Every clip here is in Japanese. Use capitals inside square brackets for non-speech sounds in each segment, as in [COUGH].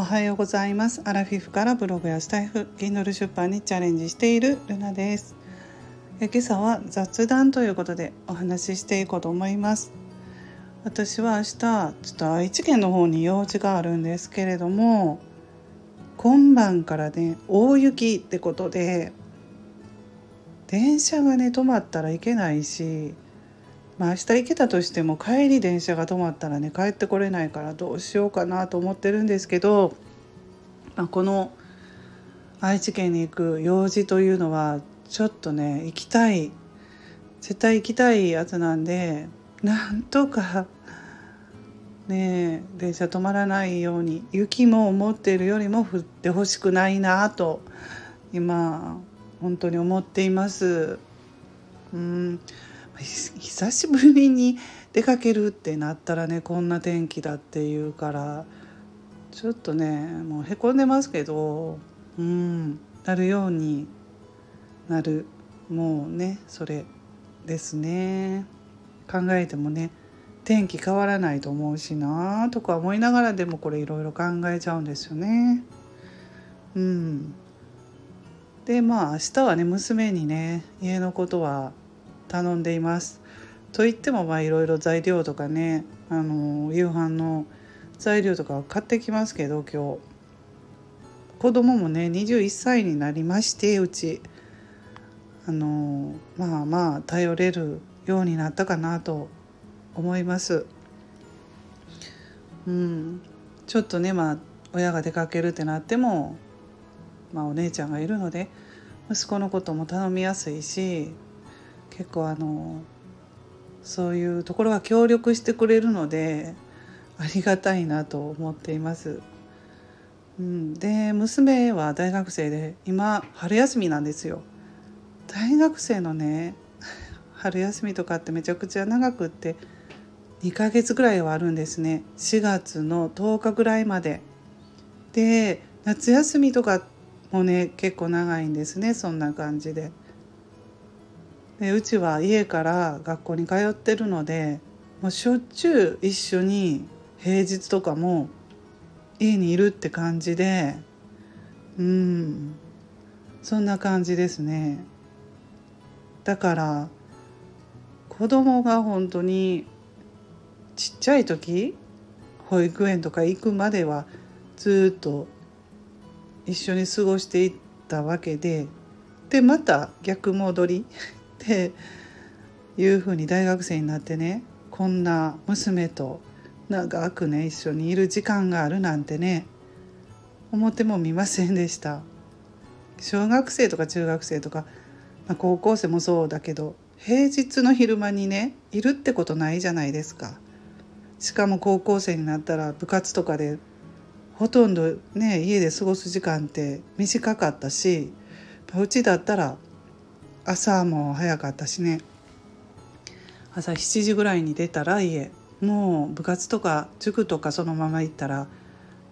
おはようございます。アラフィフからブログやスタイフ Kindle 出版にチャレンジしているルナです。え今朝は雑談ということでお話ししていこうと思います。私は明日ちょっと愛知県の方に用事があるんですけれども今晩からね大雪ってことで電車がね止まったらいけないしまあ、明日行けたとしても帰り電車が止まったらね帰ってこれないからどうしようかなと思ってるんですけど、まあ、この愛知県に行く用事というのはちょっとね行きたい絶対行きたいやつなんでなんとかね電車止まらないように雪も思っているよりも降ってほしくないなと今本当に思っています。うん久しぶりに出かけるってなったらねこんな天気だっていうからちょっとねもうへこんでますけどうんなるようになる。もうねそれですね。考えてもね天気変わらないと思うしなとか思いながらでもこれいろいろ考えちゃうんですよね。うん、でまあ明日はね娘にね家のことは頼んでいます。といってもまあいろいろ材料とかねあの夕飯の材料とかを買ってきますけど今日子供もね21歳になりましてうちあのまあまあ頼れるようになったかなと思います。うん、ちょっとねまあ親が出かけるってなっても、まあ、お姉ちゃんがいるので息子のことも頼みやすいし結構あのそういうところが協力してくれるのでありがたいなと思っています。うん、で娘は大学生で今春休みなんですよ。大学生のね [LAUGHS] 春休みとかってめちゃくちゃ長くって2ヶ月ぐらいはあるんですね4月の10日ぐらいまで。で夏休みとかもね結構長いんですねそんな感じで。でうちは家から学校に通ってるのでもうしょっちゅう一緒に平日とかも家にいるって感じでうんそんな感じですね。だから子供が本当にちっちゃい時保育園とか行くまではずっと一緒に過ごしていったわけででまた逆戻り。っていうふうに大学生になってねこんな娘と長くね一緒にいる時間があるなんてね思ってもみませんでした。小学生とか中学生とか、まあ、高校生もそうだけど平日の昼間にねいるってことないじゃないですか。しかも高校生になったら部活とかでほとんどね家で過ごす時間って短かったしうちだったら朝も早かったしね朝7時ぐらいに出たら家もう部活とか塾とかそのまま行ったら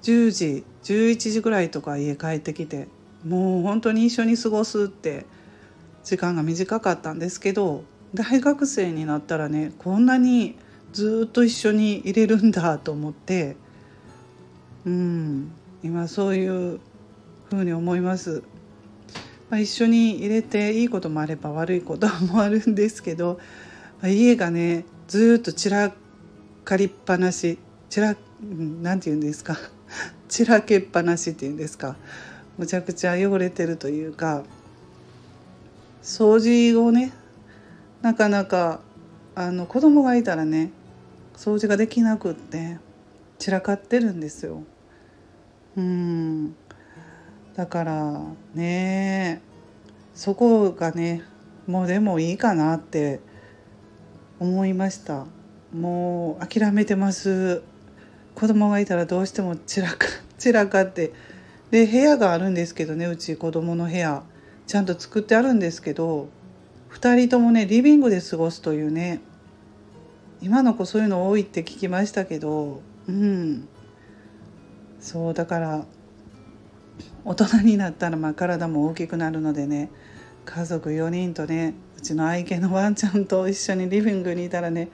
10時11時ぐらいとか家帰ってきてもう本当に一緒に過ごすって時間が短かったんですけど大学生になったらねこんなにずっと一緒にいれるんだと思ってうん今そういうふうに思います。まあ、一緒に入れていいこともあれば悪いこともあるんですけど、まあ、家がねずっと散らかりっぱなし散らなんて言うんですか？[LAUGHS] 散らけっぱなしっていうんですか？むちゃくちゃ汚れてるというか掃除をねなかなかあの子供がいたらね掃除ができなくって散らかってるんですよ。うん。だからねそこがねもうでもいいかなって思いました。もう諦めてます。子供がいたらどうしても散らか [LAUGHS] 散らかって。で部屋があるんですけどねうち子供の部屋。ちゃんと作ってあるんですけど2人ともねリビングで過ごすというね。今の子そういうの多いって聞きましたけどうん。そうだから大人になったらま体も大きくなるのでね家族4人とねうちの愛犬のワンちゃんと一緒にリビングにいたらね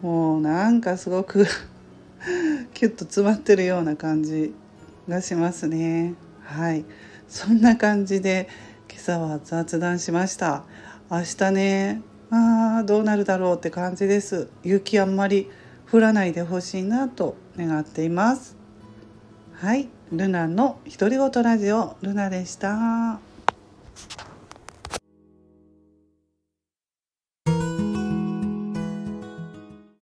もうなんかすごく [LAUGHS] キュッと詰まってるような感じがしますね。はい。そんな感じで今朝は雑談しました。明日ねあーどうなるだろうって感じです。雪あんまり降らないでほしいなと願っています。はい。ルナの独り言ラジオルナでした。